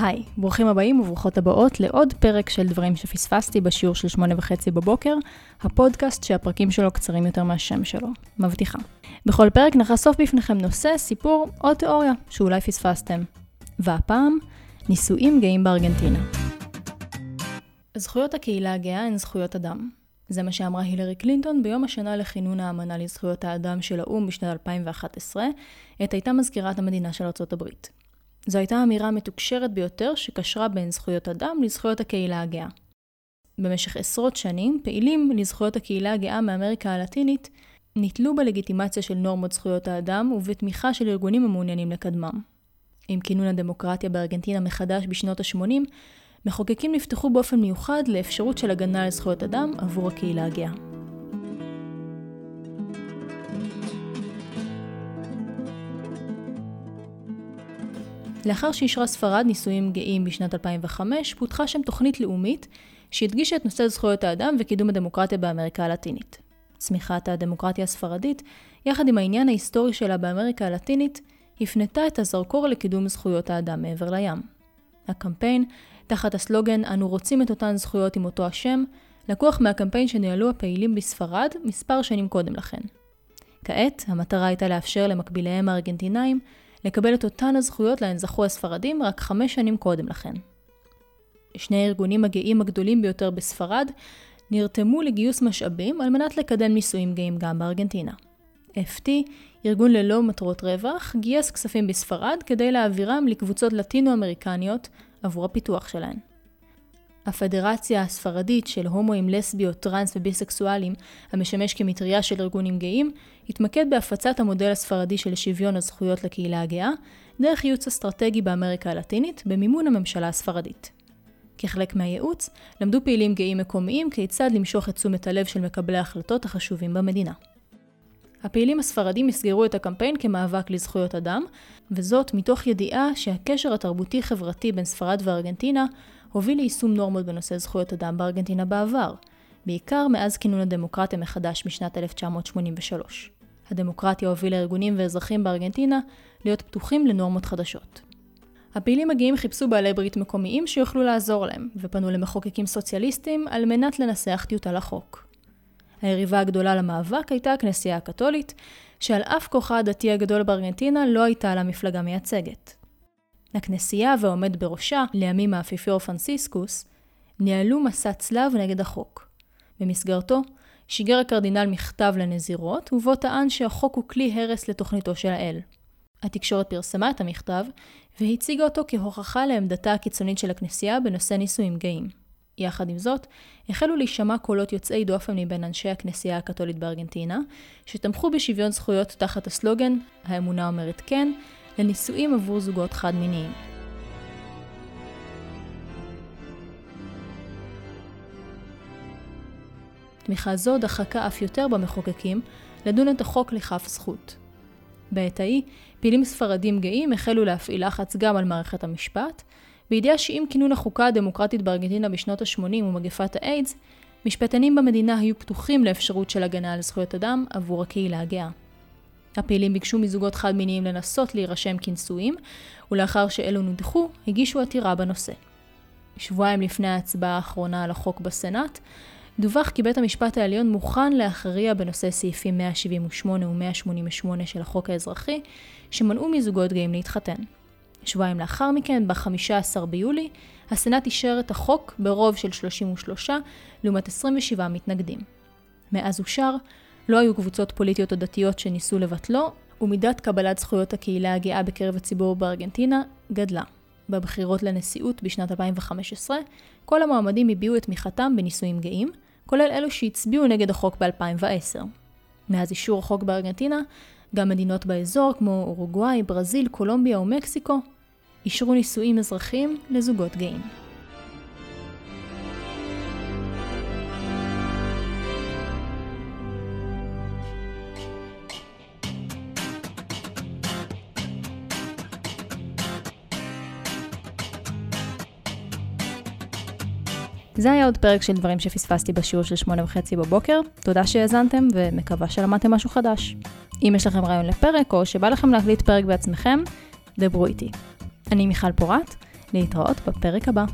היי, ברוכים הבאים וברוכות הבאות לעוד פרק של דברים שפספסתי בשיעור של שמונה וחצי בבוקר, הפודקאסט שהפרקים שלו קצרים יותר מהשם שלו. מבטיחה. בכל פרק נחשוף בפניכם נושא, סיפור או תיאוריה שאולי פספסתם. והפעם, נישואים גאים בארגנטינה. זכויות הקהילה הגאה הן זכויות אדם. זה מה שאמרה הילרי קלינטון ביום השנה לכינון האמנה לזכויות האדם של האו"ם בשנת 2011, עת הייתה מזכירת המדינה של ארצות הברית. זו הייתה אמירה מתוקשרת ביותר שקשרה בין זכויות אדם לזכויות הקהילה הגאה. במשך עשרות שנים, פעילים לזכויות הקהילה הגאה מאמריקה הלטינית נתלו בלגיטימציה של נורמות זכויות האדם ובתמיכה של ארגונים המעוניינים לקדמם. עם כינון הדמוקרטיה בארגנטינה מחדש בשנות ה-80, מחוקקים נפתחו באופן מיוחד לאפשרות של הגנה על זכויות אדם עבור הקהילה הגאה. לאחר שאישרה ספרד נישואים גאים בשנת 2005, פותחה שם תוכנית לאומית שהדגישה את נושא זכויות האדם וקידום הדמוקרטיה באמריקה הלטינית. צמיחת הדמוקרטיה הספרדית, יחד עם העניין ההיסטורי שלה באמריקה הלטינית, הפנתה את הזרקור לקידום זכויות האדם מעבר לים. הקמפיין, תחת הסלוגן "אנו רוצים את אותן זכויות עם אותו השם", לקוח מהקמפיין שניהלו הפעילים בספרד מספר שנים קודם לכן. כעת, המטרה הייתה לאפשר למקביליהם הארגנטינאים לקבל את אותן הזכויות להן זכו הספרדים רק חמש שנים קודם לכן. שני הארגונים הגאים הגדולים ביותר בספרד נרתמו לגיוס משאבים על מנת לקדם נישואים גאים גם בארגנטינה. FT, ארגון ללא מטרות רווח, גייס כספים בספרד כדי להעבירם לקבוצות לטינו-אמריקניות עבור הפיתוח שלהן. הפדרציה הספרדית של הומואים, לסביות, טרנס וביסקסואלים, המשמש כמטריה של ארגונים גאים, התמקד בהפצת המודל הספרדי של שוויון הזכויות לקהילה הגאה, דרך ייעוץ אסטרטגי באמריקה הלטינית, במימון הממשלה הספרדית. כחלק מהייעוץ, למדו פעילים גאים מקומיים כיצד למשוך את תשומת הלב של מקבלי ההחלטות החשובים במדינה. הפעילים הספרדים מסגרו את הקמפיין כמאבק לזכויות אדם, וזאת מתוך ידיעה שהקשר התרבותי-חברתי בין ספרד וארגנטינה הוביל ליישום נורמות בנושא זכויות אדם בארגנטינה בעבר, בעיקר מאז כינון הדמוקרטיה מחדש משנת 1983. הדמוקרטיה הובילה ארגונים ואזרחים בארגנטינה להיות פתוחים לנורמות חדשות. הפעילים הגאים חיפשו בעלי ברית מקומיים שיוכלו לעזור להם, ופנו למחוקקים סוציאליסטים על מנת לנסח טיוטה לחוק. היריבה הגדולה למאבק הייתה הכנסייה הקתולית, שעל אף כוחה הדתי הגדול בארגנטינה לא הייתה לה מפלגה מייצגת. הכנסייה והעומד בראשה, לימים האפיפיור פרנסיסקוס, ניהלו מסע צלב נגד החוק. במסגרתו, שיגר הקרדינל מכתב לנזירות, ובו טען שהחוק הוא כלי הרס לתוכניתו של האל. התקשורת פרסמה את המכתב, והציגה אותו כהוכחה לעמדתה הקיצונית של הכנסייה בנושא נישואים גאים. יחד עם זאת, החלו להישמע קולות יוצאי דופן מבין אנשי הכנסייה הקתולית בארגנטינה, שתמכו בשוויון זכויות תחת הסלוגן "האמונה אומרת כן", לנישואים עבור זוגות חד-מיניים. תמיכה זו דחקה אף יותר במחוקקים לדון את החוק לכף זכות. בעת ההיא, פעילים ספרדים גאים החלו להפעיל לחץ גם על מערכת המשפט, בידיעה שעם כינון החוקה הדמוקרטית בארגנטינה בשנות ה-80 ומגפת האיידס, משפטנים במדינה היו פתוחים לאפשרות של הגנה על זכויות אדם עבור הקהילה הגאה. הפעילים ביקשו מזוגות חד-מיניים לנסות להירשם כנשואים, ולאחר שאלו נדחו, הגישו עתירה בנושא. שבועיים לפני ההצבעה האחרונה על החוק בסנאט, דווח כי בית המשפט העליון מוכן להכריע בנושא סעיפים 178 ו-188 של החוק האזרחי, שמנעו מזוגות גאים להתחתן. שבועיים לאחר מכן, ב-15 ביולי, הסנאט אישר את החוק ברוב של 33 לעומת 27 מתנגדים. מאז אושר, לא היו קבוצות פוליטיות או דתיות שניסו לבטלו, ומידת קבלת זכויות הקהילה הגאה בקרב הציבור בארגנטינה גדלה. בבחירות לנשיאות בשנת 2015, כל המועמדים הביעו את תמיכתם בנישואים גאים, כולל אלו שהצביעו נגד החוק ב-2010. מאז אישור החוק בארגנטינה, גם מדינות באזור כמו אורוגוואי, ברזיל, קולומביה ומקסיקו אישרו נישואים אזרחיים לזוגות גאים. זה היה עוד פרק של דברים שפספסתי בשיעור של שמונה וחצי בבוקר. תודה שהאזנתם ומקווה שלמדתם משהו חדש. אם יש לכם רעיון לפרק או שבא לכם להקליט פרק בעצמכם, דברו איתי. אני מיכל פורת, להתראות בפרק הבא.